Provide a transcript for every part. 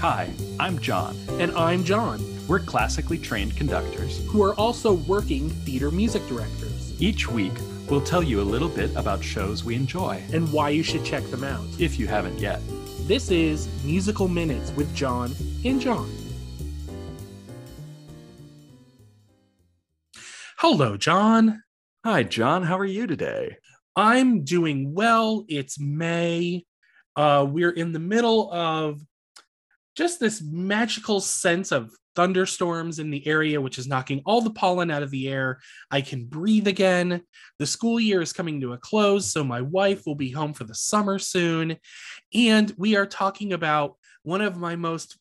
Hi, I'm John. And I'm John, We're classically trained conductors. who are also working theater music directors, Each week, we'll tell you a little bit about shows we enjoy, and why you should check them out. if you haven't yet. This is Musical Minutes with John and John. Hello, John. Hi, John. How are you today? I'm doing well. It's May. Uh, we're in the middle of just this magical sense of thunderstorms in the area, which is knocking all the pollen out of the air. I can breathe again. The school year is coming to a close, so my wife will be home for the summer soon. And we are talking about one of my most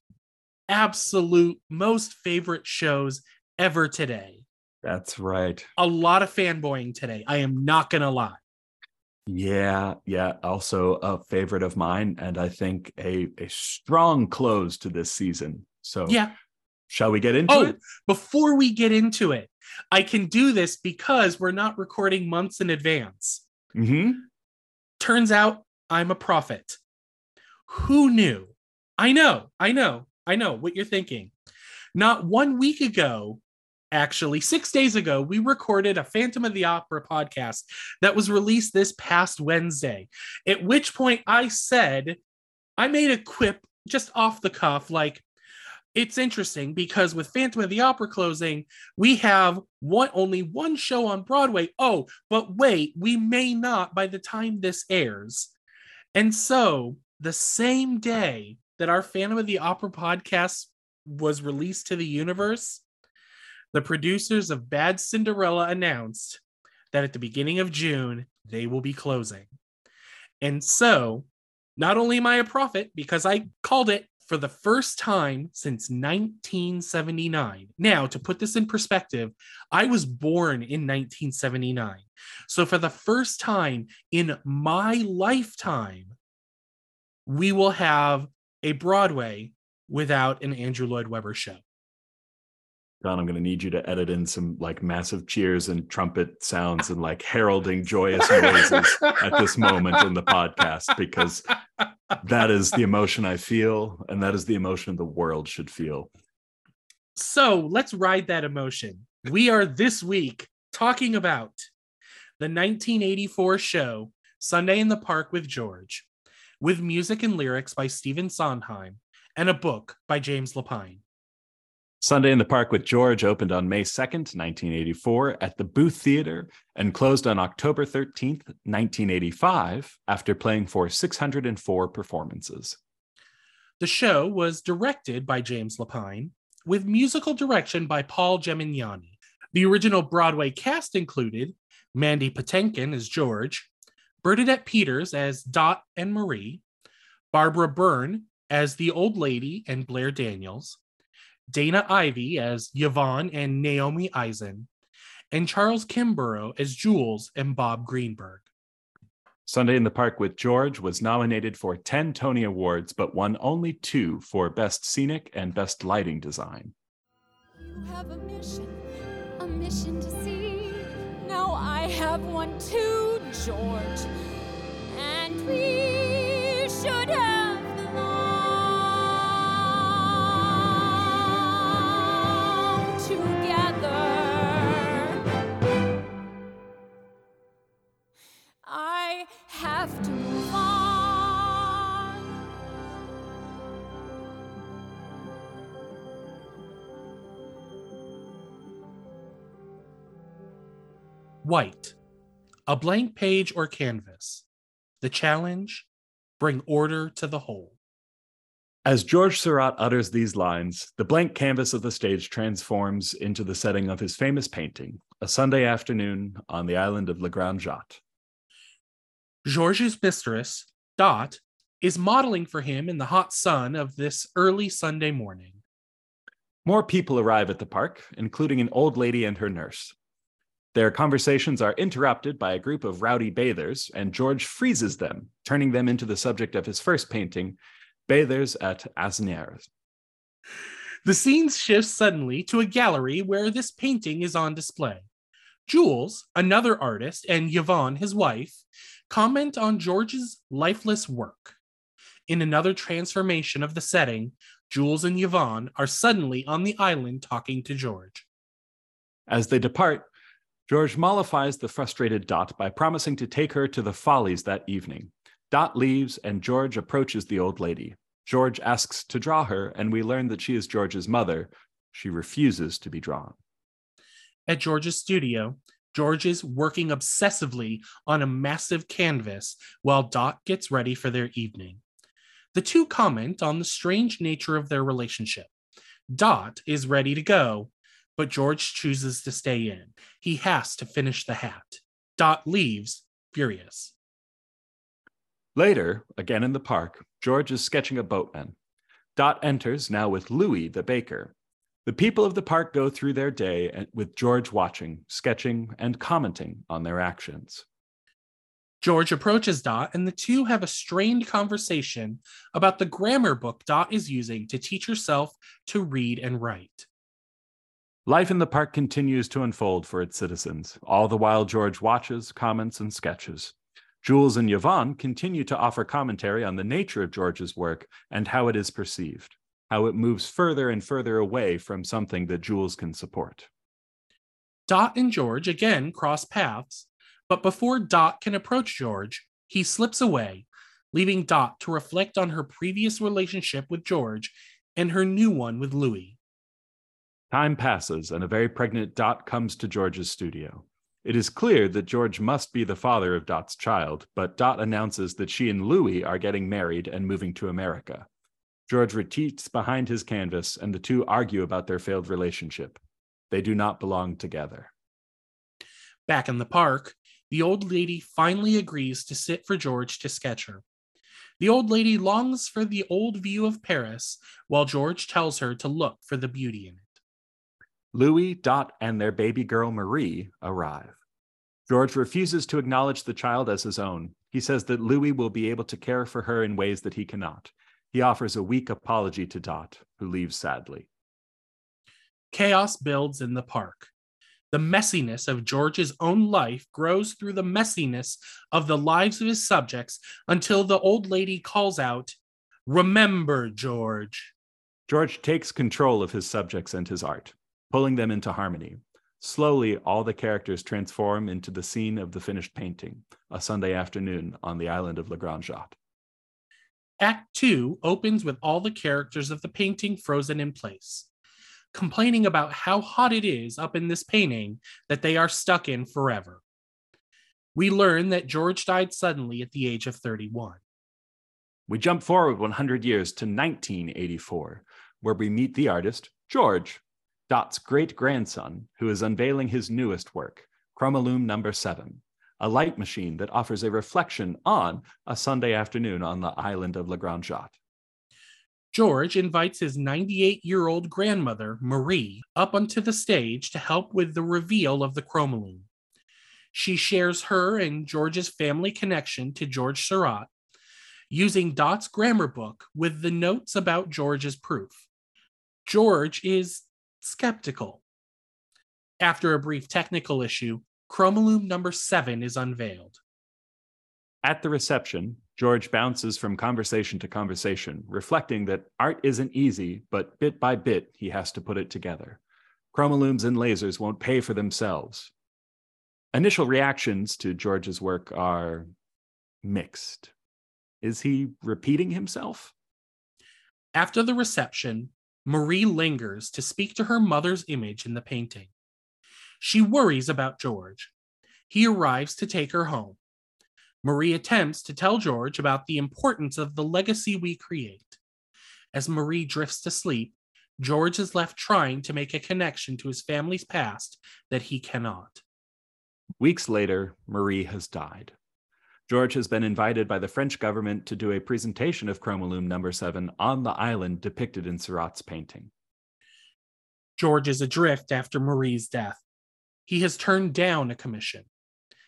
absolute, most favorite shows ever today. That's right. A lot of fanboying today. I am not going to lie. Yeah, yeah. Also a favorite of mine, and I think a, a strong close to this season. So, Yeah. shall we get into Oh, it? before we get into it, I can do this because we're not recording months in advance. hmm Turns out I'm a prophet. Who knew? I know, I know, I know what you're thinking. Not one week ago, actually, six days ago, we recorded a Phantom of the Opera podcast that was released this past Wednesday. At which point I said, I made a quip just off the cuff, like, it's interesting because with Phantom of the Opera closing, we have one only one show on Broadway. Oh, but wait, we may not by the time this airs. And so, the same day that our Phantom of the Opera podcast was released to the universe, the producers of Bad Cinderella announced that at the beginning of June, they will be closing. And so, not only am I a prophet because I called it for the first time since 1979. Now, to put this in perspective, I was born in 1979. So, for the first time in my lifetime, we will have a Broadway without an Andrew Lloyd Webber show. John, I'm going to need you to edit in some like massive cheers and trumpet sounds and like heralding joyous noises at this moment in the podcast because that is the emotion I feel, and that is the emotion the world should feel. So let's ride that emotion. We are this week talking about the 1984 show, Sunday in the Park with George, with music and lyrics by Stephen Sondheim and a book by James Lapine. Sunday in the Park with George opened on May 2nd, 1984, at the Booth Theater and closed on October 13th, 1985, after playing for 604 performances. The show was directed by James Lapine with musical direction by Paul Gemignani. The original Broadway cast included Mandy Patinkin as George, Bernadette Peters as Dot and Marie, Barbara Byrne as the old lady and Blair Daniels, Dana Ivey as Yvonne and Naomi Eisen, and Charles Kimbrough as Jules and Bob Greenberg. Sunday in the Park with George was nominated for 10 Tony Awards, but won only two for Best Scenic and Best Lighting Design. You have a mission, a mission to see. Now I have one too, George. And we should have have to move on. White, a blank page or canvas. The challenge bring order to the whole. As George Seurat utters these lines, the blank canvas of the stage transforms into the setting of his famous painting, A Sunday Afternoon on the island of La Grande Jatte. George's mistress, Dot, is modeling for him in the hot sun of this early Sunday morning. More people arrive at the park, including an old lady and her nurse. Their conversations are interrupted by a group of rowdy bathers, and George freezes them, turning them into the subject of his first painting, Bathers at Asnieres. The scene shifts suddenly to a gallery where this painting is on display. Jules, another artist, and Yvonne, his wife, comment on George's lifeless work. In another transformation of the setting, Jules and Yvonne are suddenly on the island talking to George. As they depart, George mollifies the frustrated Dot by promising to take her to the Follies that evening. Dot leaves, and George approaches the old lady. George asks to draw her, and we learn that she is George's mother. She refuses to be drawn. At George's studio, George is working obsessively on a massive canvas while Dot gets ready for their evening. The two comment on the strange nature of their relationship. Dot is ready to go, but George chooses to stay in. He has to finish the hat. Dot leaves, furious. Later, again in the park, George is sketching a boatman. Dot enters, now with Louis, the baker. The people of the park go through their day eh, with George watching, sketching, and commenting on their actions. George approaches Dot, and the two have a strained conversation about the grammar book Dot is using to teach herself to read and write. Life in the park continues to unfold for its citizens, all the while George watches, comments, and sketches. Jules and Yvonne continue to offer commentary on the nature of George's work and how it is perceived, how it moves further and further away from something that Jules can support. Dot and George again cross paths, but before Dot can approach George, he slips away, leaving Dot to reflect on her previous relationship with George and her new one with Louis. Time passes, and a very pregnant Dot comes to George's studio. It is clear that George must be the father of Dot's child, but Dot announces that she and Louis are getting married and moving to America. George retreats behind his canvas, and the two argue about their failed relationship. They do not belong together. Back in the park, the old lady finally agrees to sit for George to sketch her. The old lady longs for the old view of Paris, while George tells her to look for the beauty in it. Louis, Dot, and their baby girl Marie arrive. George refuses to acknowledge the child as his own. He says that Louis will be able to care for her in ways that he cannot. He offers a weak apology to Dot, who leaves sadly. Chaos builds in the park. The messiness of George's own life grows through the messiness of the lives of his subjects until the old lady calls out, Remember, George. George takes control of his subjects and his art pulling them into harmony. Slowly, all the characters transform into the scene of the finished painting, a Sunday afternoon on the island of La Grande Jatte. Act 2 opens with all the characters of the painting frozen in place, complaining about how hot it is up in this painting that they are stuck in forever. We learn that George died suddenly at the age of 31. We jump forward 100 years to 1984, where we meet the artist, George, Dot's great grandson, who is unveiling his newest work, Chromalume number seven, a light machine that offers a reflection on a Sunday afternoon on the island of La Grande Jatte. George invites his 98 year old grandmother, Marie, up onto the stage to help with the reveal of the Chromalume. She shares her and George's family connection to George Seurat, using Dot's grammar book with the notes about George's proof. George is skeptical. After a brief technical issue, Chromalume number seven is unveiled. At the reception, George bounces from conversation to conversation, reflecting that art isn't easy, but bit by bit, he has to put it together. Chromalumes and lasers won't pay for themselves. Initial reactions to George's work are mixed. Is he repeating himself? After the reception, Marie lingers to speak to her mother's image in the painting. She worries about George. He arrives to take her home. Marie attempts to tell George about the importance of the legacy we create. As Marie drifts to sleep, George is left trying to make a connection to his family's past that he cannot. Weeks later, Marie has died. George has been invited by the French government to do a presentation of Chromalume number 7 on the island depicted in Seurat's painting. George is adrift after Marie's death. He has turned down a commission.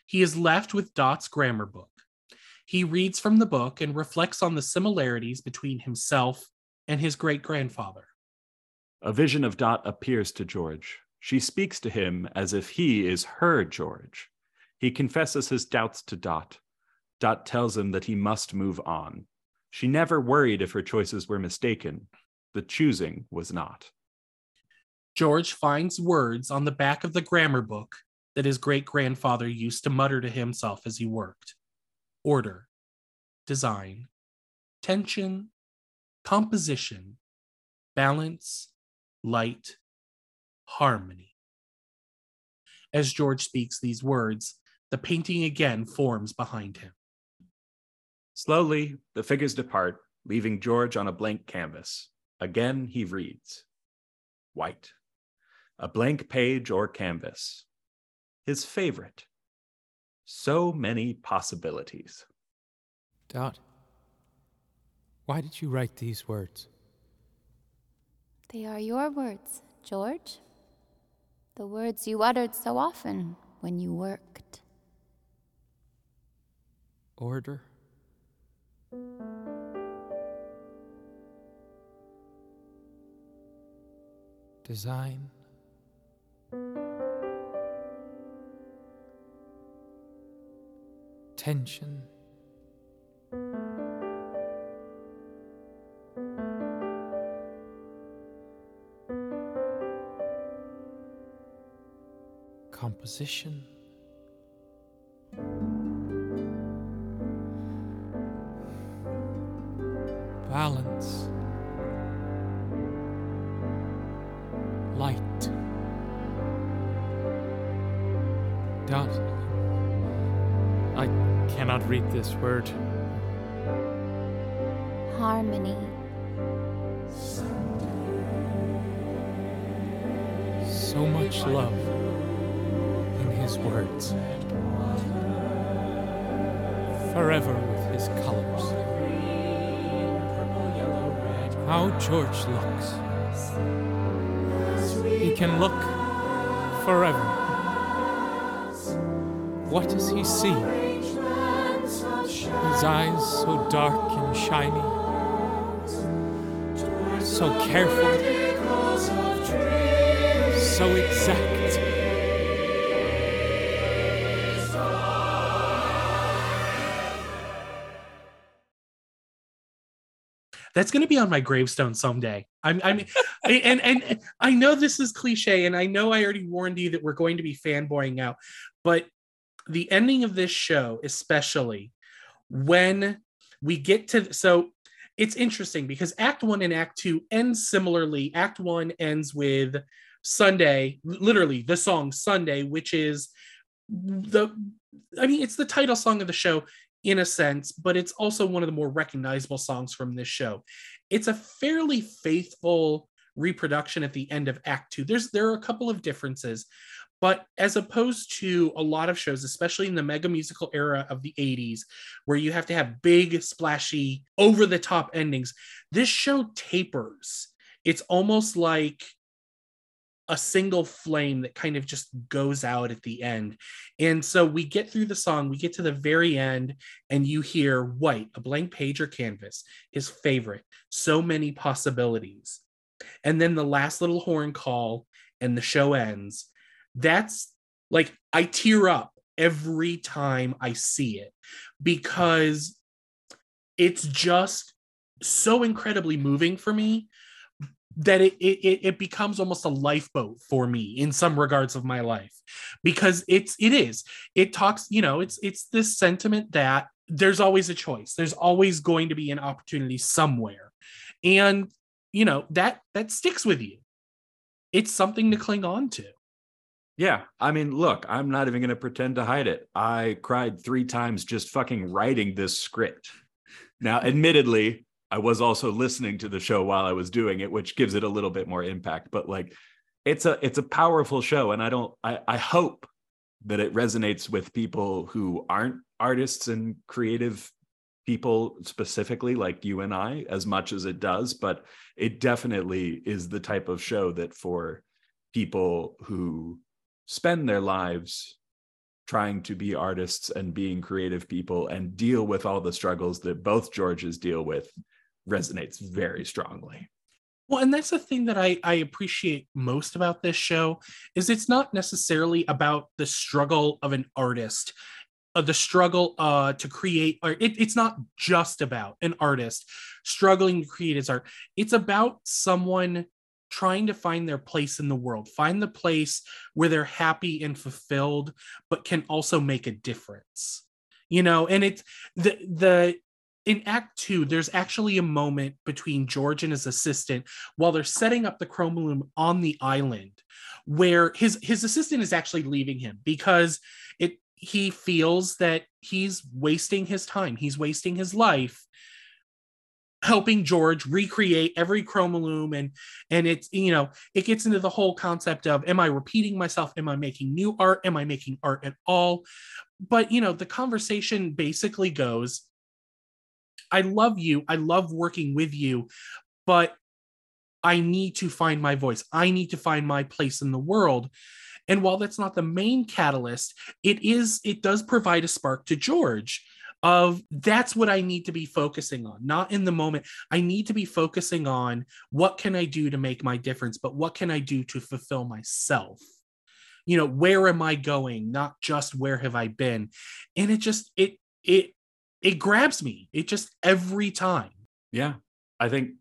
He is left with Dot's grammar book. He reads from the book and reflects on the similarities between himself and his great grandfather. A vision of Dot appears to George. She speaks to him as if he is her George. He confesses his doubts to Dot. Dot tells him that he must move on. She never worried if her choices were mistaken. the choosing was not. George finds words on the back of the grammar book that his great grandfather used to mutter to himself as he worked order, design, tension, composition, balance, light, harmony. As George speaks these words, the painting again forms behind him. Slowly, the figures depart, leaving George on a blank canvas. Again, he reads White. A blank page or canvas. His favorite. So many possibilities. Dot, why did you write these words? They are your words, George. The words you uttered so often when you worked. Order? Design? Tension? Composition? Balance? Read this word. Harmony. So much love in his words. Forever with his colors. How George looks. He can look forever. What does he see? His eyes so dark and shiny, so careful, so exact. That's going to be on my gravestone someday. I'm, I'm, and and I know this is cliche, and I know I already warned you that we're going to be fanboying out, but the ending of this show, especially when we get to, so it's interesting because Act One and Act Two end similarly. Act One ends with Sunday, literally the song Sunday, which is the, I mean, it's the title song of the show in a sense, but it's also one of the more recognizable songs from this show. It's a fairly faithful reproduction at the end of Act Two. There's there are a couple of differences, but as opposed to a lot of shows, especially in the mega musical era of the 80s, where you have to have big, splashy, over the top endings, this show tapers. It's almost like a single flame that kind of just goes out at the end. And so we get through the song, we get to the very end, and you hear White, a blank page or canvas, his favorite, so many possibilities. And then the last little horn call, and the show ends. That's like, I tear up every time I see it because it's just so incredibly moving for me that it, it it becomes almost a lifeboat for me in some regards of my life because it's it is. It talks you know it's it's this sentiment that there's always a choice. There's always going to be an opportunity somewhere. And you know that that sticks with you. It's something to cling on to Yeah, I mean, look, I'm not even going to pretend to hide it. I cried three times just fucking writing this script. Now, hmm. admittedly, I was also listening to the show while I was doing it, which gives it a little bit more impact. But like, it's a it's a powerful show, and I don't I I hope that it resonates with people who aren't artists and creative people specifically like you and I as much as it does but it definitely is the type of show that for people who spend their lives trying to be artists and being creative people and deal with all the struggles that both Georges deal with resonates very strongly. Well, and that's the thing that I, I appreciate most about this show is it's not necessarily about the struggle of an artist uh, the struggle uh, to create or it, it's not just about an artist struggling to create his art it's about someone trying to find their place in the world find the place where they're happy and fulfilled but can also make a difference. You know and it's the the in act two there's actually a moment between george and his assistant while they're setting up the chromalume on the island where his his assistant is actually leaving him because it he feels that he's wasting his time he's wasting his life helping george recreate every chromalume and and it's you know it gets into the whole concept of am i repeating myself? Am i making new art? Am i making art at all? But you know the conversation basically goes i love you. I love working with you but i need to find my voice. I need to find my place in the world. And while that's not the main catalyst it is it does provide a spark to george of that's what I need to be focusing on, not in the moment. I need to be focusing on what can I do to make my difference, but what can I do to fulfill myself? You know, where am I going? Not just where have I been? And it just it it it grabs me. It just every time. Yeah. I think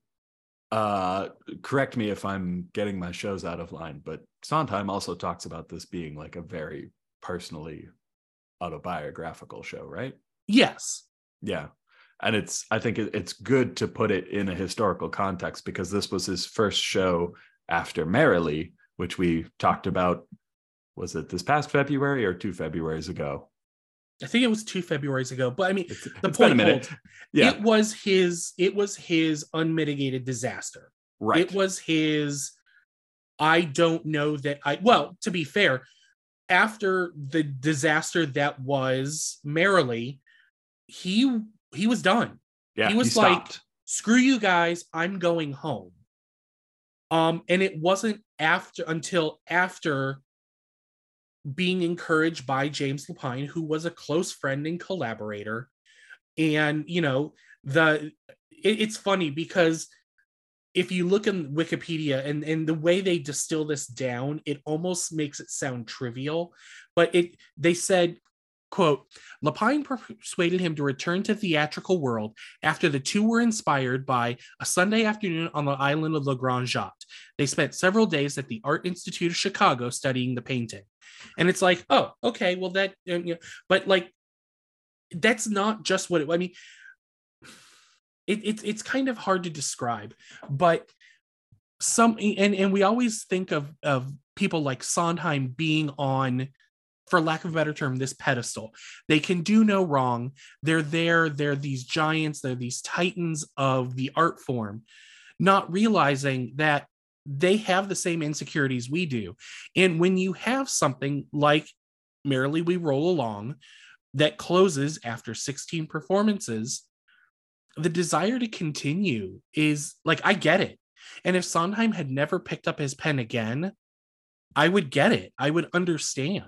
uh correct me if I'm getting my shows out of line, but Sondheim also talks about this being like a very personally autobiographical show, right? Yes. Yeah. And it's, I think it, it's good to put it in a historical context because this was his first show after Merrily, which we talked about. Was it this past February or two Februarys ago? I think it was two Februarys ago, but I mean, It's, the it's point holds. Yeah. it was his it was his unmitigated disaster. right. It was his I don't know that I well, to be fair, after the disaster that was Merrily, he he was done. yeah. he was like- Screw you guys, I'm going home. Um and it wasn't after until after being encouraged by James Lapine who was a close friend and collaborator and you know the it- it's funny because if you look in Wikipedia and, and the way they distill this down, it almost makes it sound trivial. But it they said, quote, Lapine persuaded him to return to theatrical world after the two were inspired by a Sunday afternoon on the island of Le Grand Jatte. They spent several days at the Art Institute of Chicago studying the painting. And it's like, oh, okay, well that uh, you know, but like that's not just what it, I mean it, it's it's kind of hard to describe, but some and and we always think of of people like Sondheim being on, for lack of a better term, this pedestal. They can do no wrong. They're there. They're these giants. They're these titans of the art form, not realizing that they have the same insecurities we do. And when you have something like Merrily We Roll Along that closes after 16 performances, the desire to continue is like I get it. And if Sondheim had never picked up his pen again, I would get it. I would understand.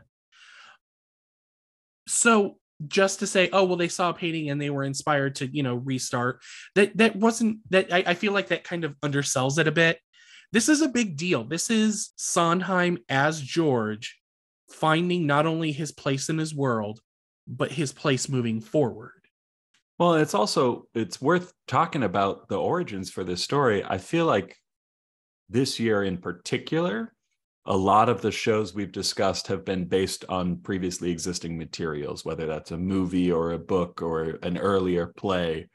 So just to say, oh well, they saw a painting and they were inspired to, you know, restart. That that wasn't that I, I feel like that kind of undersells it a bit. This is a big deal. This is Sondheim as George finding not only his place in his world, but his place moving forward. Well, it's also it's worth talking about the origins for this story. I feel like this year in particular, a lot of the shows we've discussed have been based on previously existing materials, whether that's a movie or a book or an earlier play.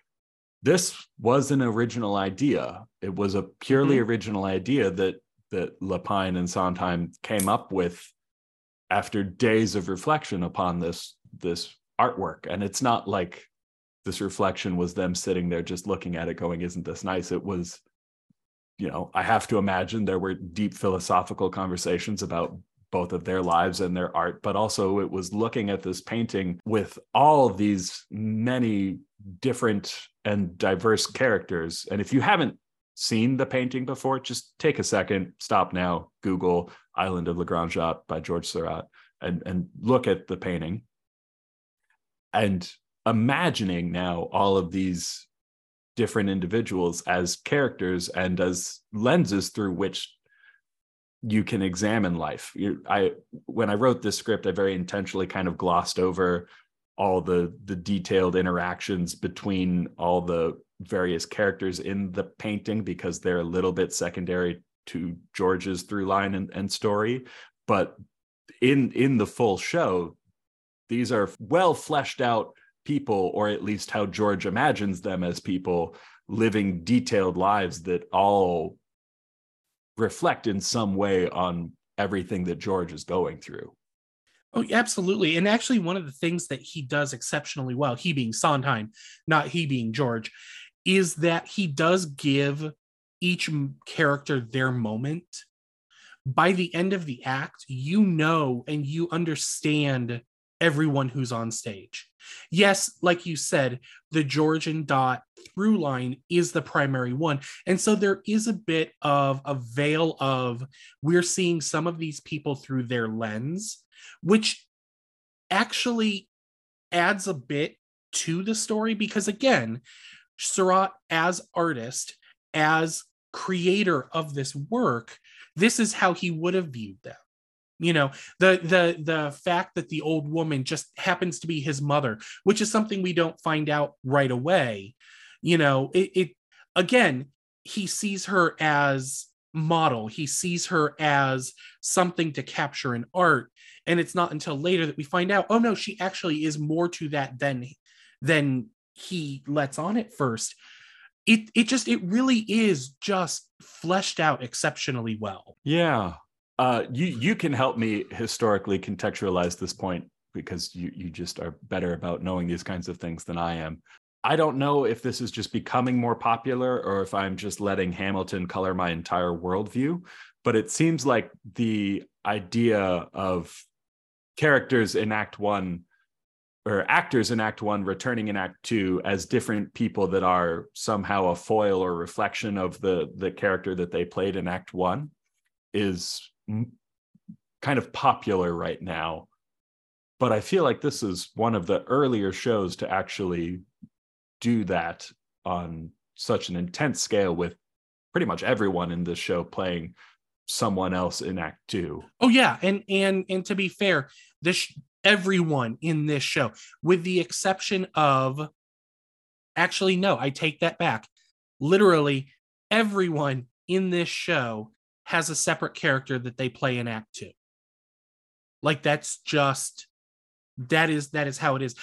This was an original idea. It was a purely mm-hmm. original idea that that Lapine and Sondheim came up with after days of reflection upon this this artwork. And it's not like this reflection was them sitting there just looking at it going isn't this nice it was you know i have to imagine there were deep philosophical conversations about both of their lives and their art but also it was looking at this painting with all these many different and diverse characters. And if you haven't seen the painting before just take a second stop now google island of la grande jatte by george Seurat and and look at the painting. And imagining now all of these different individuals as characters and as lenses through which you can examine life. You, I when I wrote this script, I very intentionally kind of glossed over all the the detailed interactions between all the various characters in the painting because they're a little bit secondary to George's through line and, and story. But in in the full show, these are well fleshed out people, or at least how George imagines them as people living detailed lives that all reflect in some way on everything that George is going through. Oh, absolutely. And actually, one of the things that he does exceptionally well, he being Sondheim, not he being George, is that he does give each character their moment. By the end of the act, you know and you understand everyone who's on stage. Yes, like you said, the George and Dot through line is the primary one. And so there is a bit of a veil of we're seeing some of these people through their lens, which actually adds a bit to the story because again, Seurat as artist, as creator of this work, this is how he would have viewed them you know the the the fact that the old woman just happens to be his mother which is something we don't find out right away you know it, it again he sees her as model. He sees her as something to capture in art. And it's not until later that we find out oh no she actually is more to that than than he lets on at first. It it just it really is just fleshed out exceptionally well. Yeah uh, you you can help me historically contextualize this point because you you just are better about knowing these kinds of things than I am. I don't know if this is just becoming more popular or if I'm just letting Hamilton color my entire worldview, but it seems like the idea of characters in Act One or actors in Act One returning in Act Two as different people that are somehow a foil or reflection of the the character that they played in Act One is kind of popular right now but i feel like this is one of the earlier shows to actually do that on such an intense scale with pretty much everyone in this show playing someone else in act 2 oh yeah and and and to be fair this everyone in this show with the exception of actually no i take that back. Literally everyone in this show has a separate character that they play in act 2 like that's just that is that is how it is.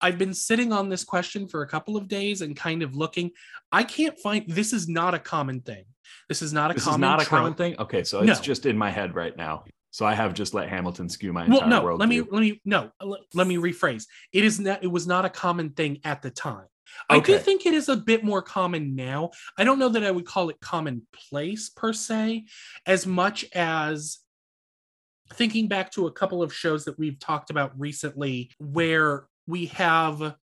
I've been sitting on this question for a couple of days and kind of looking. I can't find this is not a common thing. This is not a this common is not trope. a common thing? Okay so it's No. just in my head right now. So i have just let hamilton skew my well entire no world let me let me no let, let me rephrase. It is not it was not a common thing at the time i do think it is a bit more common now. I don't know that i would call it commonplace per se as much as thinking back to a couple of shows that we've talked about recently where we have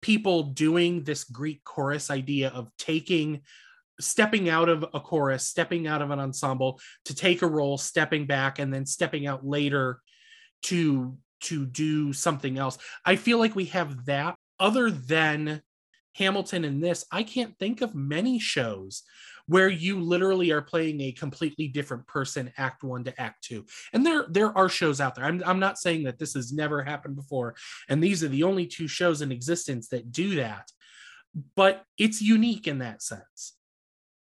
people doing this greek chorus idea of taking stepping out of a chorus stepping out of an ensemble to take a role stepping back and then stepping out later to to do something else. I feel like we have that other than hamilton in this i can't think of many shows where you literally are playing a completely different person act 1 to act 2 and there there are shows out there I'm, I'm not saying that this has never happened before and these are the only two shows in existence that do that but it's unique in that sense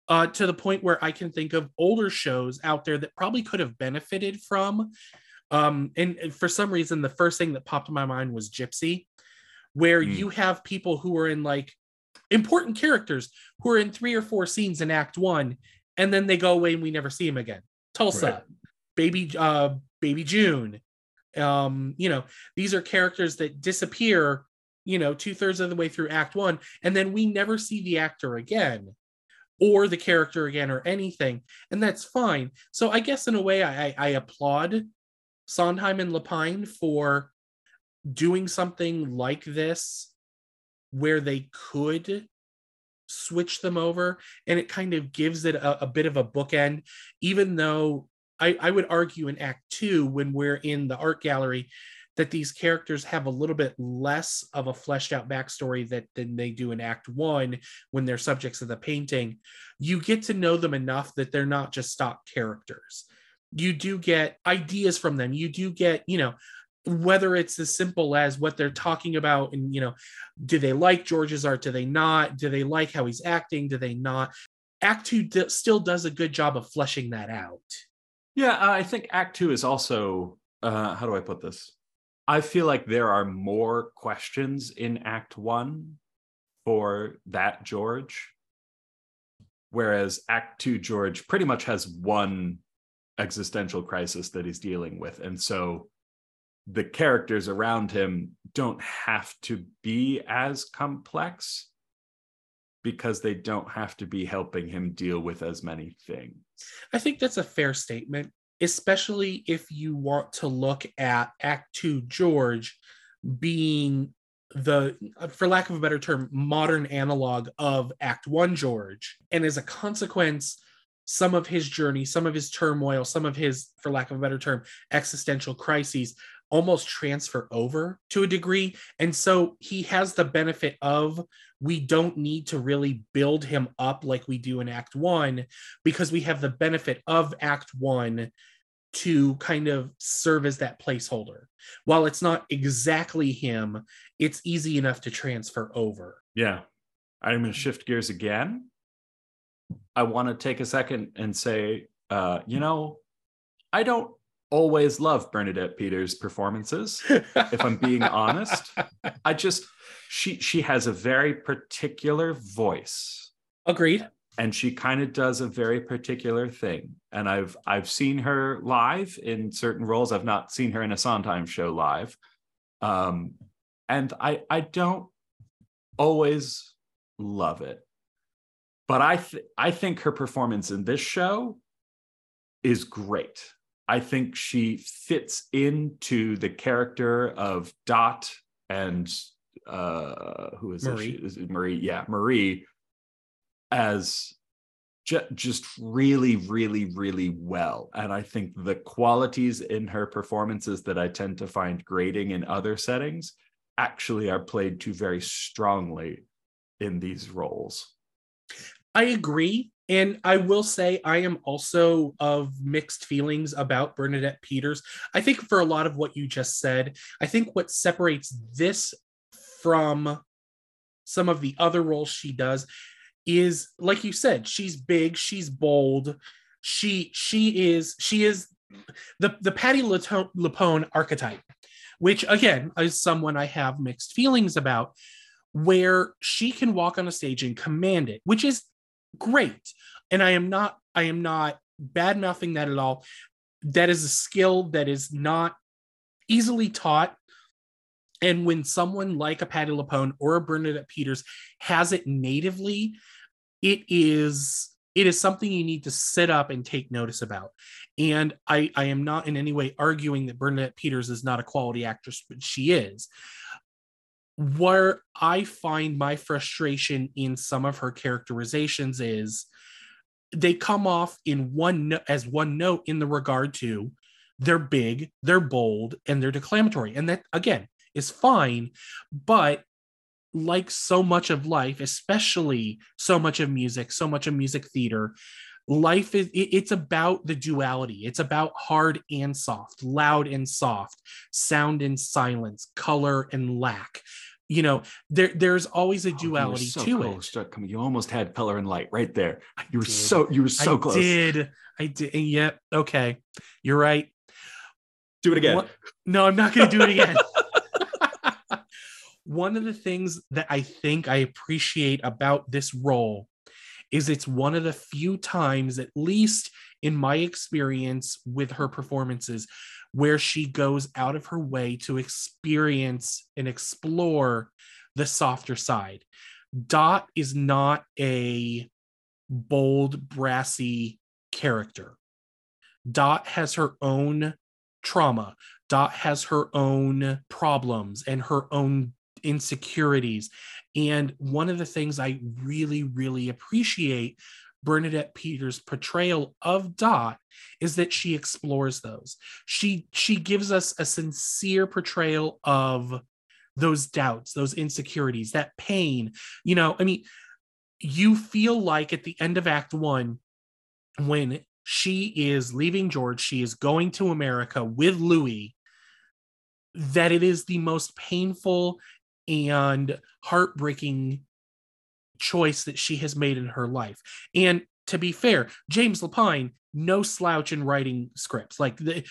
uh, to the point where I can think of older shows out there that probably could have benefited from. Um, and, and for some reason, the first thing that popped in my mind was Gypsy, where Hmm. you have people who are in like important characters who are in three or four scenes in Act One, and then they go away and we never see them again. Tulsa, Right. Baby, uh, Baby June. Um, you know, these are characters that disappear. You know, two thirds of the way through Act One, and then we never see the actor again or the character again or anything and that's fine so i guess in a way i i, I applaud sondheim and lapine for doing something like this where they could switch them over and it kind of gives it a, a bit of a bookend even though I, I would argue in act two when we're in the art gallery that these characters have a little bit less of a fleshed out backstory that than they do in act one when they're subjects of the painting. You get to know them enough that they're not just stock characters. You do get ideas from them. You do get you know whether it's as simple as what they're talking about and you know do they like george's art? Do they not? Do they like how he's acting? Do they not? Act two d- still does a good job of fleshing that out. Yeah, uh, I think Act Two is also. Uh, how do I put this? I feel like there are more questions in Act One for that George, whereas Act Two George pretty much has one existential crisis that he's dealing with, and so the characters around him don't have to be as complex because they don't have to be helping him deal with as many things. I think that's a fair statement, especially if you want to look at Act Two George being the, for lack of a better term, modern analog of Act One George. And as a consequence, some of his journey, some of his turmoil, some of his, for lack of a better term, existential crises almost transfer over to a degree. And so he has the benefit of we don't need to really build him up like we do in Act One because we have the benefit of Act One to kind of serve as that placeholder. While it's not exactly him, it's easy enough to transfer over. Yeah. I'm going to shift gears again. I want to take a second and say, uh, you know, I don't always love Bernadette Peters' performances. if I'm being honest, I just she she has a very particular voice Agreed. and she kind of does a very particular thing. And I've I've seen her live in certain roles. I've not seen her in a Sondheim show live. Um, and I I don't always love it. But I th- I think her performance in this show is great. I think she fits into the character of Dot and uh who is Marie. It? It Marie? Yeah, Marie as ju- just really, really, really well. And I think the qualities in her performances that I tend to find grating in other settings actually are played to very strongly in these roles. I agree. And I will say I am also of mixed feelings about Bernadette Peters. I think for a lot of what you just said, I think what separates this from some of the other roles she does is like you said, she's big, she's bold, she she is she is the the Patti LuPone archetype, which again is someone I have mixed feelings about, where she can walk on a stage and command it, which is great. And I am not I am not bad mouthing that at all. That is a skill that is not easily taught. And when someone like a Patti LuPone or a Bernadette Peters has it natively, it is it is something you need to sit up and take notice about. And I, I am not in any way arguing that Bernadette Peters is not a quality actress, but she is. Where I find my frustration in some of her characterizations is they come off in one no- as one note in the regard to they're big, they're bold, and they're declamatory. And that again is fine, but like so much of life, especially so much of music, so much of music theater, life is it- it's about the duality. It's about hard and soft, loud and soft, sound and silence, color and lack. You know, there there's always a Oh, duality so to close it. You almost had color and light right there. You were so you were so close. I close. did. I did. Yep. Okay. You're right. Do it again. What- No, I'm not going to do it again. one of the things that I think I appreciate about this role is it's one of the few times, at least in my experience with her performances, where she goes out of her way to experience and explore the softer side. Dot is not a bold, brassy character. Dot has her own trauma. Dot has her own problems and her own insecurities. And one of the things I really, really appreciate Bernadette Peters' portrayal of Dot is that she explores those. She she gives us a sincere portrayal of those doubts, those insecurities, that pain. You know, I mean, you feel like at the end of Act One, when she is leaving George, she is going to America with Louis. that it is the most painful and heartbreaking choice that she has made in her life. And to be fair, James Lapine, no slouch in writing scripts. Like the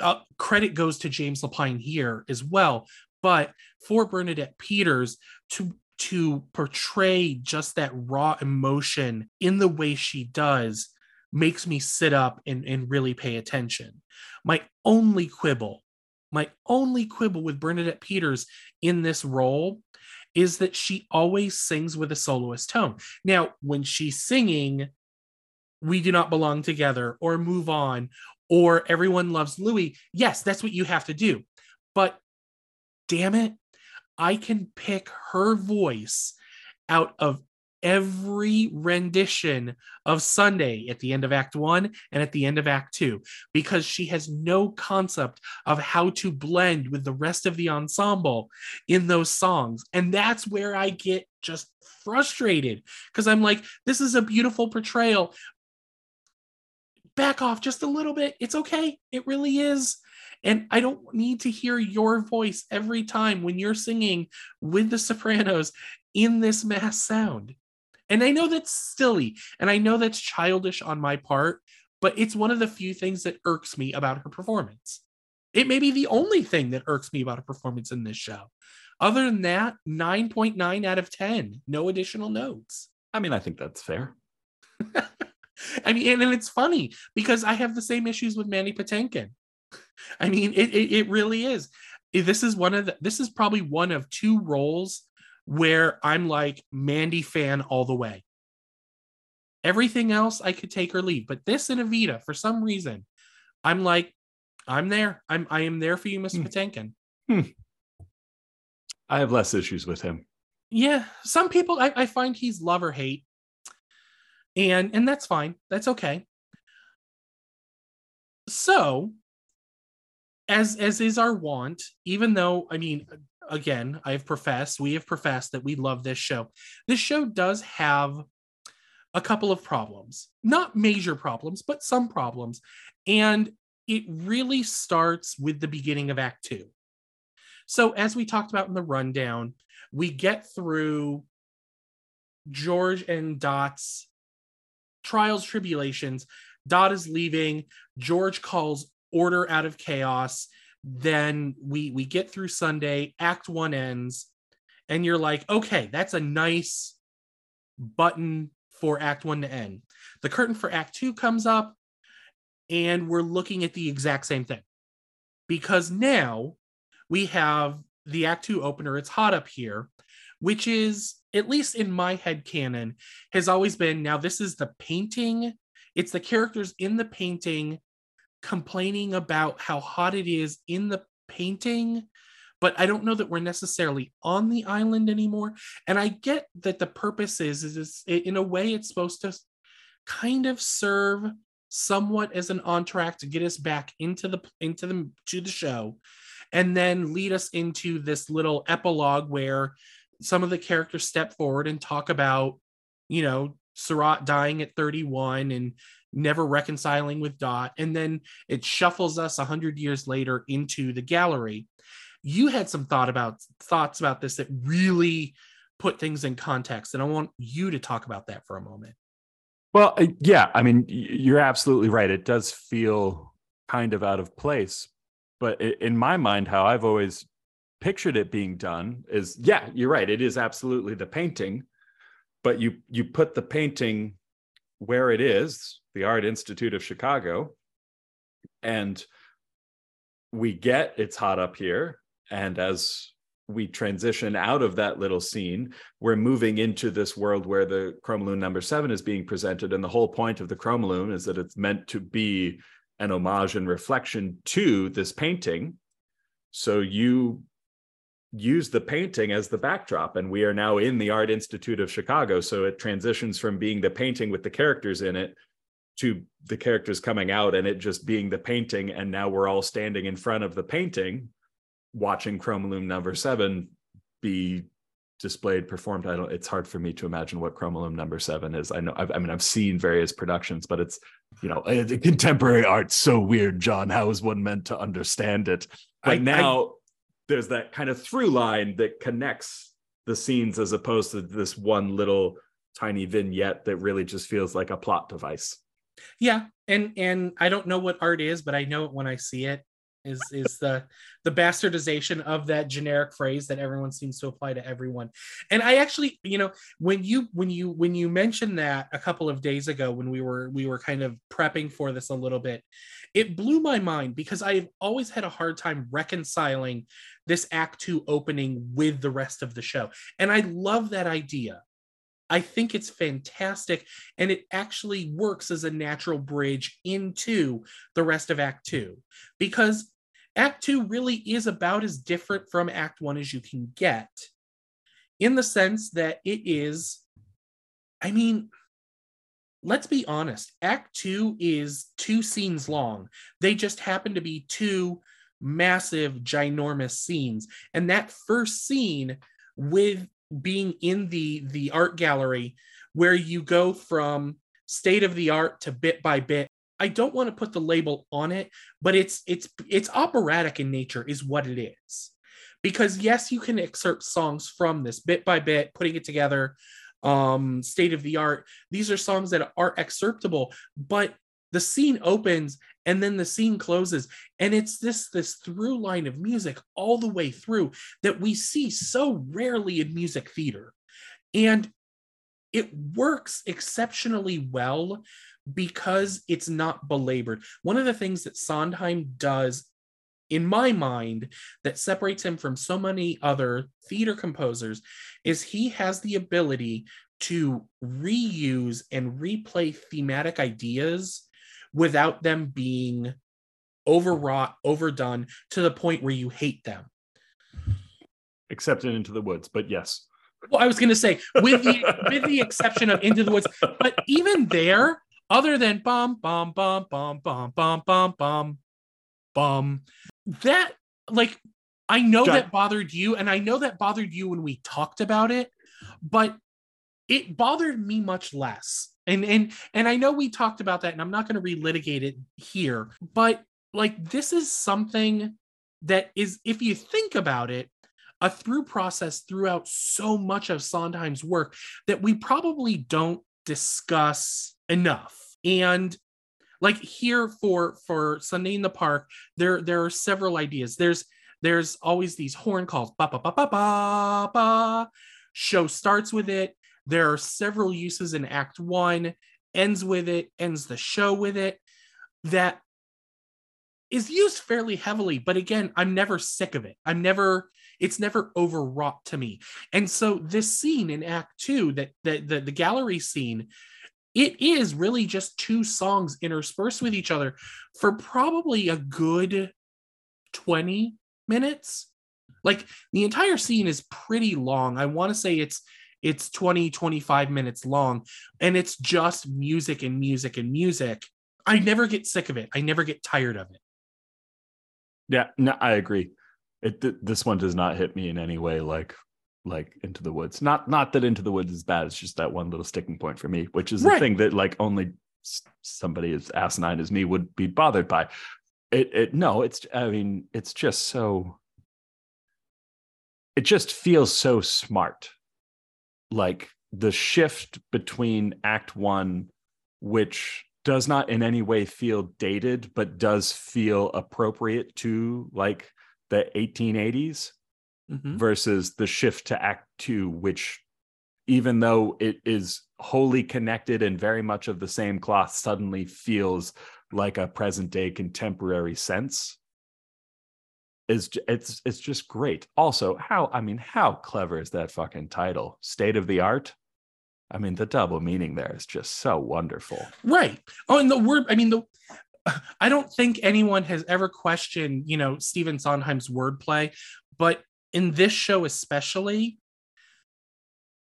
uh, credit goes to James Lapine here as well. But for Bernadette Peters to to portray just that raw emotion in the way she does makes me sit up and, and really pay attention. My only quibble, my only quibble with Bernadette Peters in this role is that she always sings with a soloist tone. Now, when she's singing, we do not belong together or move on or everyone loves Louis. Yes, that's what you have to do. But damn it, I can pick her voice out of every rendition of Sunday at the end of Act One and at the end of Act Two because she has no concept of how to blend with the rest of the ensemble in those songs. And that's where I get just frustrated because I'm like, this is a beautiful portrayal. Back off just a little bit. It's okay. It really is. And I don't need to hear your voice every time when you're singing with the sopranos in this mass sound. And I know that's silly and I know that's childish on my part, but it's one of the few things that irks me about her performance. It may be the only thing that irks me about a performance in this show. Other than that, 9.9 out of 10, no additional notes. I mean, I think that's fair. I mean, and, and, it's funny because I have the same issues with Mandy Patinkin. I mean, it, it, it really is. This is one of the, this is probably one of two roles where I'm like Mandy fan all the way. Everything else I could take or leave, but this and Evita, for some reason, I'm like, I'm there. I'm I am there for you, Mr. Hmm. Patinkin. Hmm. I have less issues with him. Yeah, some people I, I find he's love or hate, and and that's fine. That's okay. So, as as is our want, even though I mean again, I've professed, we have professed that we love this show. This show does have a couple of problems, not major problems, but some problems. And it really starts with the beginning of Act Two. So, as we talked about in the rundown, we get through George and Dot's trials, tribulations. Dot is leaving. George calls order out of chaos then we we get through Sunday, act 1 ends and you're like, "Okay, that's a nice button for act 1 to end." The curtain for act 2 comes up and we're looking at the exact same thing. Because now we have the act 2 opener, it's hot up here, which is at least in my head canon has always been now this is the painting it's the characters in the painting complaining about how hot it is in the painting but I don't know that we're necessarily on the island anymore. And I get that the purpose is, is, in a way it's supposed to kind of serve somewhat as an entr'acte to get us back into the into the to the show, and then lead us into this little epilogue where some of the characters step forward and talk about, you know, Seurat dying at 31 and never reconciling with Dot, and then it shuffles us a hundred years later into the gallery. You had some thought about thoughts about this that really put things in context, and I want you to talk about that for a moment. Well, uh, yeah, I mean, you're absolutely right. It does feel kind of out of place, but in my mind, how I've always pictured it being done is, yeah, you're right. It is absolutely the painting, but you you put the painting where it is the Art Institute of Chicago. And we get it's hot up here. And as we transition out of that little scene, we're moving into this world where the Chromalume number seven is being presented. And the whole point of the Chromalume is that it's meant to be an homage and reflection to this painting. So you use the painting as the backdrop and we are now in the art institute of chicago so it transitions from being the painting with the characters in it to the characters coming out and it just being the painting and now we're all standing in front of the painting watching chromalume number seven be displayed performed. I don't it's hard for me to imagine what chromalume number seven is. I know I've, i mean i've seen various productions but it's you know eh, contemporary art's so weird john. How is one meant to understand it? But I, now there's that kind of through line that connects the scenes as opposed to this one little tiny vignette that really just feels like a plot device. Yeah, and and I don't know what art is, but I know it when I see it. Is is the the bastardization of that generic phrase that everyone seems to apply to everyone. And I actually, you know, when you when you when you mentioned that a couple of days ago when we were we were kind of prepping for this a little bit, it blew my mind because I've always had a hard time reconciling this act 2 opening with the rest of the show. And I love that idea. I think it's fantastic and it actually works as a natural bridge into the rest of Act 2 because Act 2 really is about as different from Act 1 as you can get in the sense that it is, I mean, let's be honest, Act 2 is two scenes long. They just happen to be two massive, ginormous scenes. And that first scene with being in the the art gallery where you go from state of the art to bit by bit. I don't want to put the label on it but it's it's it's operatic in nature is what it is. Because yes you can excerpt songs from this bit by bit putting it together um state of the art these are songs that are excerptable but the scene opens and then the scene closes. And it's this this through line of music all the way through that we see so rarely in music theater. And it works exceptionally well because it's not belabored. One of the things that sondheim does in my mind that separates him from so many other theater composers is he has the ability to reuse and replay thematic ideas without them being overwrought, overdone to the point where you hate them. Except in Into the Woods, but yes. Well, I was going to say, with the with the exception of Into the Woods, but even there, other than bum bum bum bum bum bum bum bum bum, that like I know John. that bothered you, and I know that bothered you when we talked about it, but it bothered me much less and and and i know we talked about that and i'm not going to relitigate it here but like this is something that is if you think about it a through process throughout so much of sondheim's work that we probably don't discuss enough. And like here for for sunday in the park there there are several ideas. There's there's always these horn calls ba ba ba ba ba ba. Show starts with it there are several uses in Act One, ends with it, ends the show with it, that is used fairly heavily. But again, I'm never sick of it. I'm never, it's never overwrought to me. And so this scene in Act Two, that the, the, the gallery scene, it is really just two songs interspersed with each other for probably a good 20 minutes. Like the entire scene is pretty long. I want to say it's it's 20 25 minutes long and it's just music and music and music. I never get sick of it. I never get tired of it. Yeah no i agree. It th- this one does not hit me in any way like like into the woods. Not not that into the woods is bad it's just that one little sticking point for me which is the thing that like only somebody as asinine as me would be bothered by. It it no it's i mean it's just so it just feels so smart like the shift between act one which does not in any way feel dated but does feel appropriate to like the 1880s mm-hmm. versus the shift to act two which even though it is wholly connected and very much of the same cloth suddenly feels like a present day contemporary sense is it's it's just great. Also, how I mean, how clever is that fucking title? State of the art. I mean, the double meaning there is just so wonderful. Right. Oh, and the word. I mean, the. I don't think anyone has ever questioned, you know, Stephen Sondheim's wordplay, but in this show especially,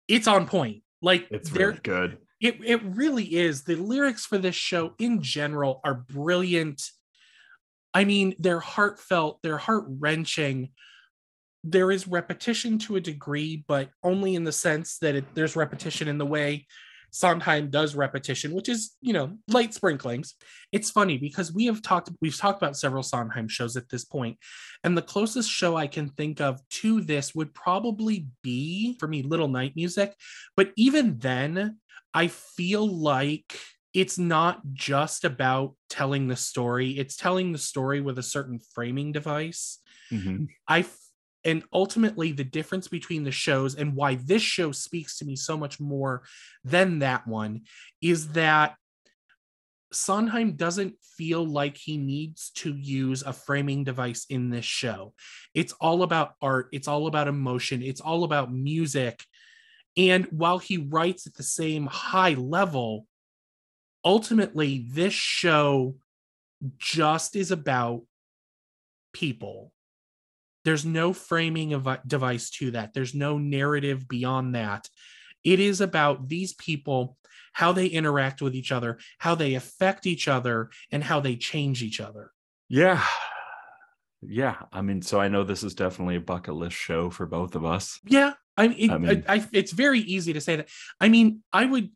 it's on point. Like it's really good. It it really is. The lyrics for this show in general are brilliant I mean, they're heartfelt, they're heart wrenching. There is repetition to a degree, but only in the sense that it, there's repetition in the way Sondheim does repetition, which is, you know, light sprinklings. It's funny because we have talked, we've talked about several Sondheim shows at this point, and the closest show I can think of to this would probably be for me, Little Night Music. But even then, I feel like it's not just about telling the story, it's telling the story with a certain framing device. Mhm. I f- and ultimately the difference between the shows and why this show speaks to me so much more than that one is that Sondheim doesn't feel like he needs to use a framing device in this show. It's all about art, it's all about emotion, it's all about music. And while he writes at the same high level, ultimately this show just is about people there's no framing of a device to that there's no narrative beyond that it is about these people how they interact with each other how they affect each other and how they change each other Yeah. Yeah. I mean, so I know this is definitely a bucket list show for both of us. yeah i mean, it, I mean- I, I, it's very easy to say that i mean i would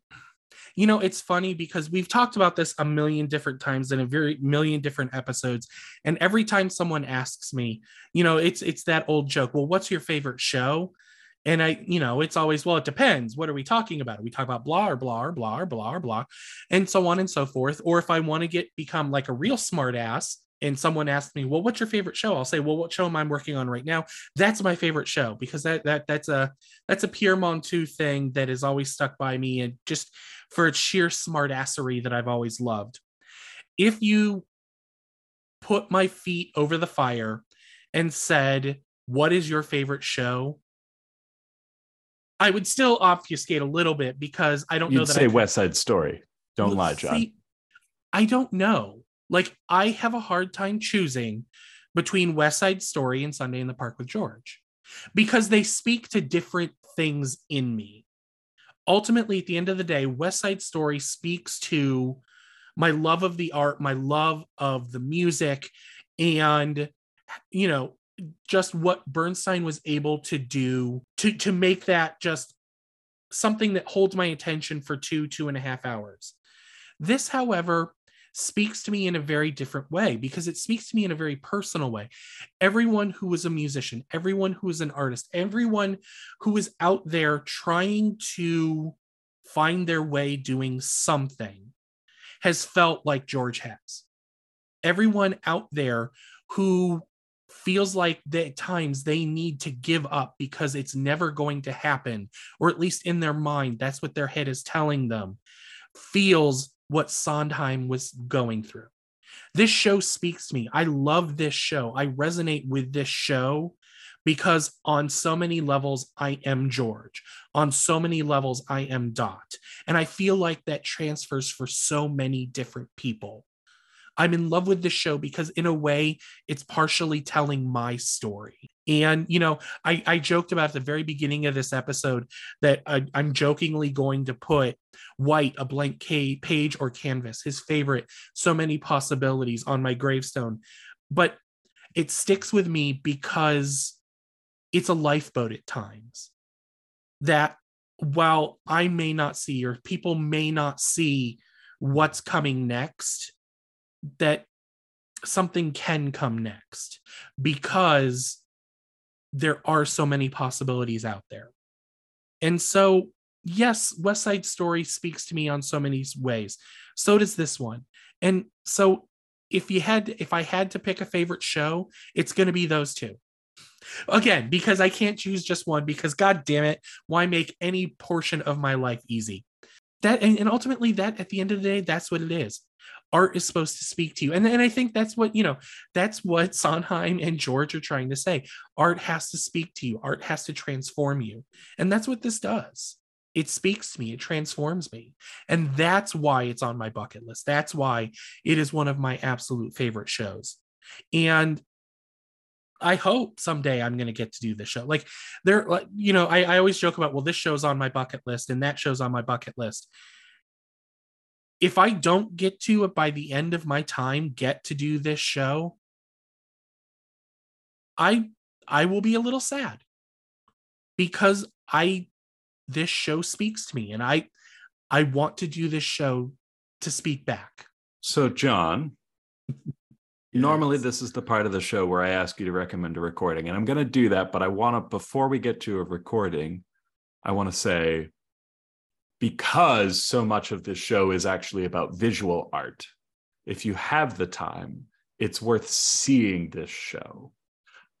you know it's funny because we've talked about this a million different times in a very million different episodes. And every time someone asks me you know it's it's that old joke well what's your favorite show? And i you know it's always well it depends. What are we talking about? We talk about blah or blah or blah or blah or blah? And so on and so forth. Or if i want to get become like a real smart ass and someone asks me well what's your favorite show i'll say well what show am i working on right now that's my favorite show because that that that's a that's a Pierre Monteux thing that has always stuck by me and just for its sheer smartassery that I've always loved. If you put my feet over the fire and said, What is your favorite show? I would still obfuscate a little bit because I don't know You'd that say I West Side Story. Don't lie, John. see, I don't know. Like I have a hard time choosing between West Side Story and Sunday in the Park with George because they speak to different things in me. Ultimately, at the end of the day, West Side Story speaks to my love of the art, my love of the music, and you know, just what Bernstein was able to do to to make that just something that holds my attention for two two and a half hours. This, however, speaks to me in a very different way because it speaks to me in a very personal way. Everyone who is a musician, everyone who is an artist, everyone who is out there trying to find their way doing something has felt like George has. Everyone out there who feels like at times they need to give up because it's never going to happen, or at least in their mind, that's what their head is telling them, feels what Sondheim was going through. This show speaks to me. I love this show. I resonate with this show because on so many levels, I am George. On so many levels, I am Dot. And I feel like that transfers for so many different people. I'm in love with this show because, in a way, it's partially telling my story. And, you know, I, I joked about at the very beginning of this episode that I, I'm jokingly going to put White, a blank ca- page or canvas, his favorite, so many possibilities on my gravestone. But it sticks with me because it's a lifeboat at times that while I may not see or people may not see what's coming next, that something can come next because there are so many possibilities out there. And so, yes, West Side Story speaks to me on so many ways. So does this one. And so, if you had, if I had to pick a favorite show, it's going to be those two. Again, because I can't choose just one, because God damn it, why make any portion of my life easy? That and, and ultimately, that at the end of the day, that's what it is. Art is supposed to speak to you. And, and I think that's what, you know, that's what Sondheim and George are trying to say. Art has to speak to you, art has to transform you. And that's what this does. It speaks to me, it transforms me. And that's why it's on my bucket list. That's why it is one of my absolute favorite shows. And I hope someday I'm going to get to do this show. Like there, like, you know, I, I always joke about, well, this show's on my bucket list and that show's on my bucket list. If I don't get to it by the end of my time, get to do this show, I I will be a little sad because I this show speaks to me and I I want to do this show to speak back. So, John, normally this is the part of the show where I ask you to recommend a recording, and I'm going to do that. But I want to, before we get to a recording, I want to say because so much of this show is actually about visual art, if you have the time, it's worth seeing this show.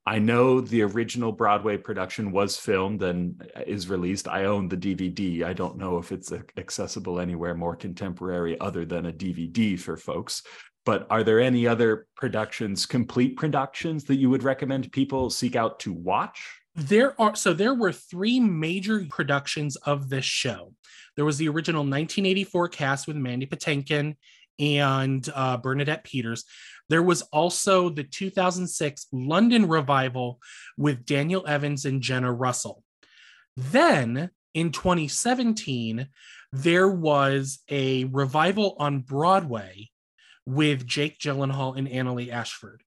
I know the original Broadway production was filmed and is released. I own the DVD. I don't know if it's accessible anywhere more contemporary other than a DVD for folks. But are there any other productions, complete productions, that you would recommend people seek out to watch? There are so there were three major productions of this show. There was the original 1984 cast with Mandy Patinkin and uh, Bernadette Peters. There was also the 2006 London revival with Daniel Evans and Jenna Russell. Then in 2017, there was a revival on Broadway with Jake Gyllenhaal and Annaleigh Ashford.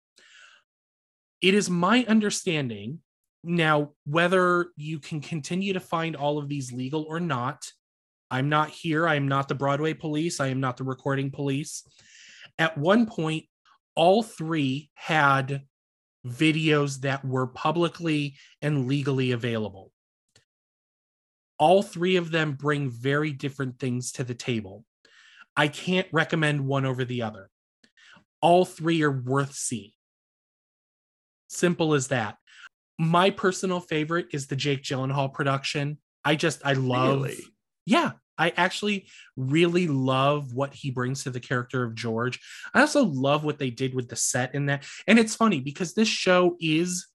It is my understanding now whether you can continue to find all of these legal or not. I'm not here. I am not the Broadway police. I am not the recording police. At one point, all three had videos that were publicly and legally available. All three of them bring very different things to the table. I can't recommend one over the other. All three are worth seeing. Simple as that. My personal favorite is the Jake Gyllenhaal production. I just I love really? Yeah, I actually really love what he brings to the character of George. I also love what they did with the set in that. And it's funny because this show is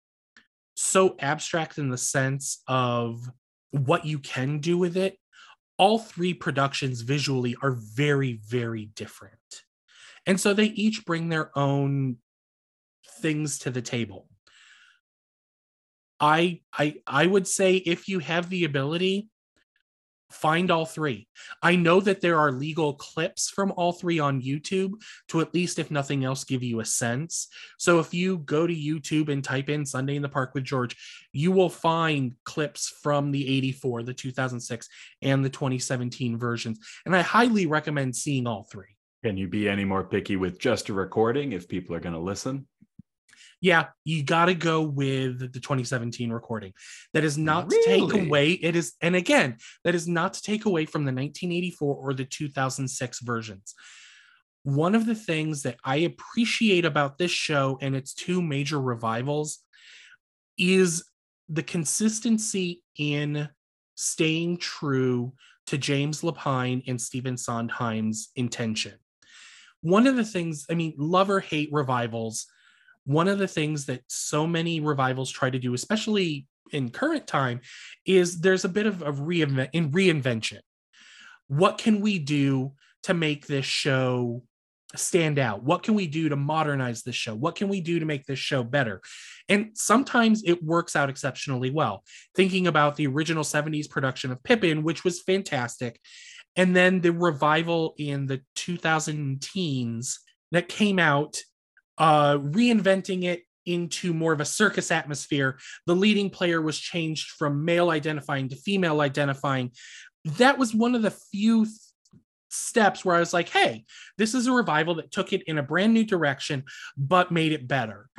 so abstract in the sense of what you can do with it. All three productions visually are very, very different. And so they each bring their own things to the table. I I I would say if you have the ability, find all three. I know that there are legal clips from all three on YouTube to at least, if nothing else, give you a sense. So if you go to YouTube and type in Sunday in the Park with George, you will find clips from the 84, the 2006, and the 2017 versions. And I highly recommend seeing all three. Can you be any more picky with just a recording if people are going to listen? Yeah, you got to go with the 2017 recording. That is not really? to take away. It is, and again, that is not to take away from the 1984 or the 2006 versions. One of the things that I appreciate about this show and its two major revivals is the consistency in staying true to James Lapine and Stephen Sondheim's intention. One of the things, I mean, love or hate revivals, one of the things that so many revivals try to do, especially in current time, is there's a bit of a reinvent in reinvention. What can we do to make this show stand out? What can we do to modernize this show? What can we do to make this show better? And sometimes it works out exceptionally well. Thinking about the original 70s production of Pippin, which was fantastic, and then the revival in the 2000 teens that came out uh, reinventing it into more of a circus atmosphere. The leading player was changed from male identifying to female identifying. That was one of the few th- steps where I was like, hey, this is a revival that took it in a brand new direction, but made it better.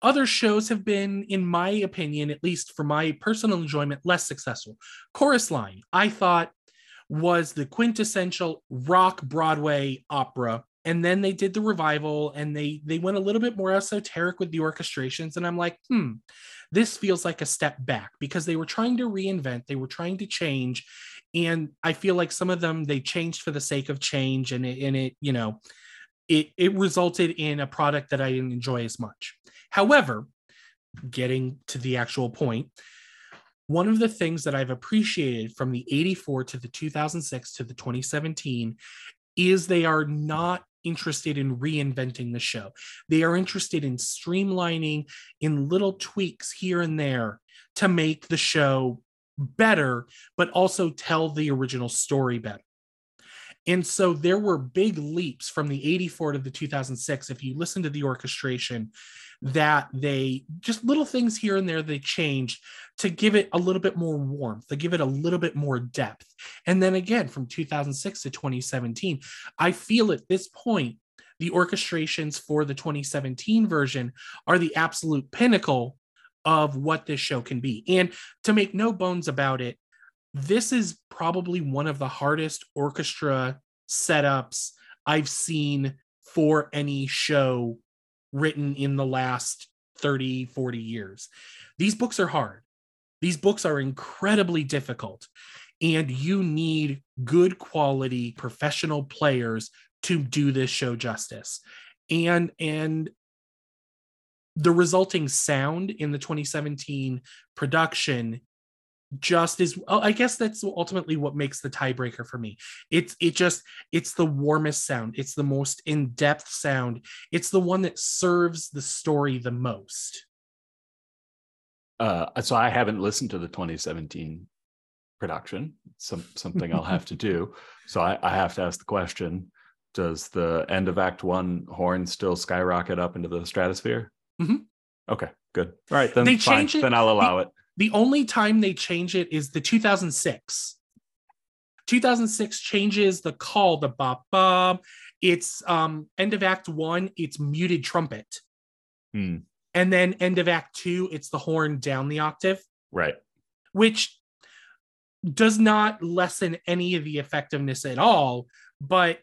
Other shows have been, in my opinion, at least for my personal enjoyment, less successful. Chorus Line, I thought, was the quintessential rock Broadway opera and then they did the revival and they they went a little bit more esoteric with the orchestrations. And i'm like hmm this feels like a step back because they were trying to reinvent they were trying to change. And i feel like some of them they changed for the sake of change and it, and it you know it it resulted in a product that i didn't enjoy as much. However getting to the actual point one of the things that I've appreciated from the 84 to the 2006 to the 2017 is they are not interested in reinventing the show. They are interested in streamlining in little tweaks here and there to make the show better, but also tell the original story better. And so there were big leaps from the 84 to the 2006. If you listen to the orchestration, that they just little things here and there they changed to give it a little bit more warmth, to give it a little bit more depth. And then again, from 2006 to 2017, I feel at this point, the orchestrations for the 2017 version are the absolute pinnacle of what this show can be. And to make no bones about it, this is probably one of the hardest orchestra setups I've seen for any show written in the last 30, 40 years. These books are hard. These books are incredibly difficult, and you need good quality professional players to do this show justice. And and the resulting sound in the 2017 production just is oh, i guess that's ultimately what makes the tiebreaker for me. It's it just it's the warmest sound. It's the most in-depth sound. It's the one that serves the story the most. Uh so i haven't listened to the 2017 production. Some something i'll have to do. So I, I have to ask the question does the end of act one horn still skyrocket up into the stratosphere? Mhm. okay good. All right then They fine. then i'll allow it The only time they change it is the 2006. 2006 changes the call, the bop bop. It's um end of act one, it's muted trumpet. Hmm. And then end of act two, it's the horn down the octave, right which does not lessen any of the effectiveness at all. But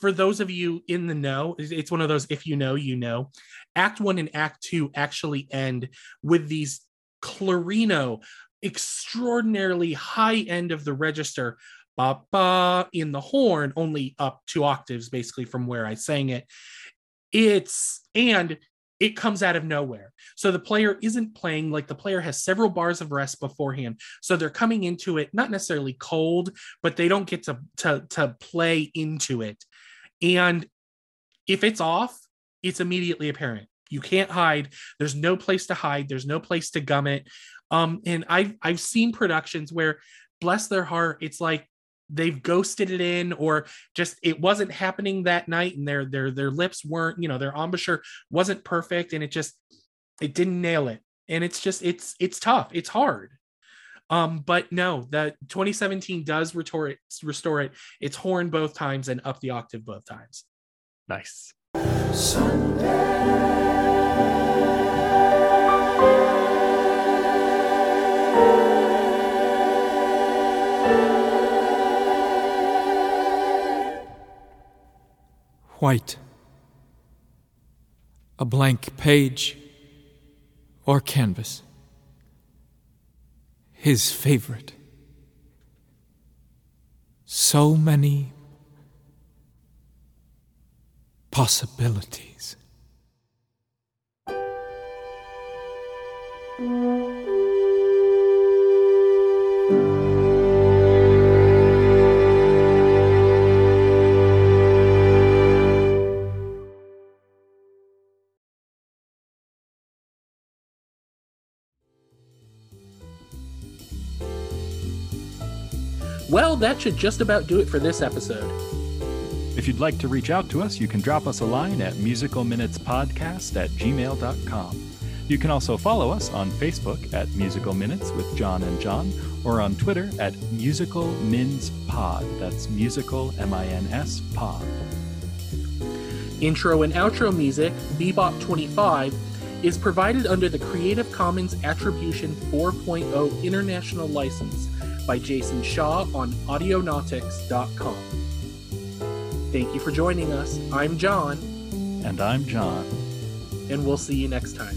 for those of you in the know, it's- it's one of those if you know, you know. Act one and act two actually end with these clarino, extraordinarily high end of the register, ba ba in the horn, only up two octaves basically from where I sang it. It's and it comes out of nowhere. So the player isn't playing like the player has several bars of rest beforehand. So they're coming into it not necessarily cold, but they don't get to to to play into it. And if it's off, it's immediately apparent. You can't hide. There's no place to hide. There's no place to gum it. Um, and I've I've seen productions where, bless their heart, it's like they've ghosted it in, or just it wasn't happening that night, and their their their lips weren't, you know, their embouchure wasn't perfect, and it just it didn't nail it. And it's just it's it's tough. It's hard. Um, but no, the 2017 does restore it, restore it. It's horn both times and up the octave both times. nice White. A blank page or canvas. His favorite. So many possibilities. Well, that should just about do it for this episode. If you'd like to reach out to us, you can drop us a line at musicalminutespodcast at gmail.com. You can also follow us on Facebook at Musical Minutes with John and John, or on Twitter at Musical Mins Pod. That's musical M I N S pod. Intro and outro music, Bebop 25, is provided under the Creative Commons Attribution 4.0 International License by Jason Shaw on audionautix.com. Thank you for joining us. I'm John, And I'm John. and we'll see you next time.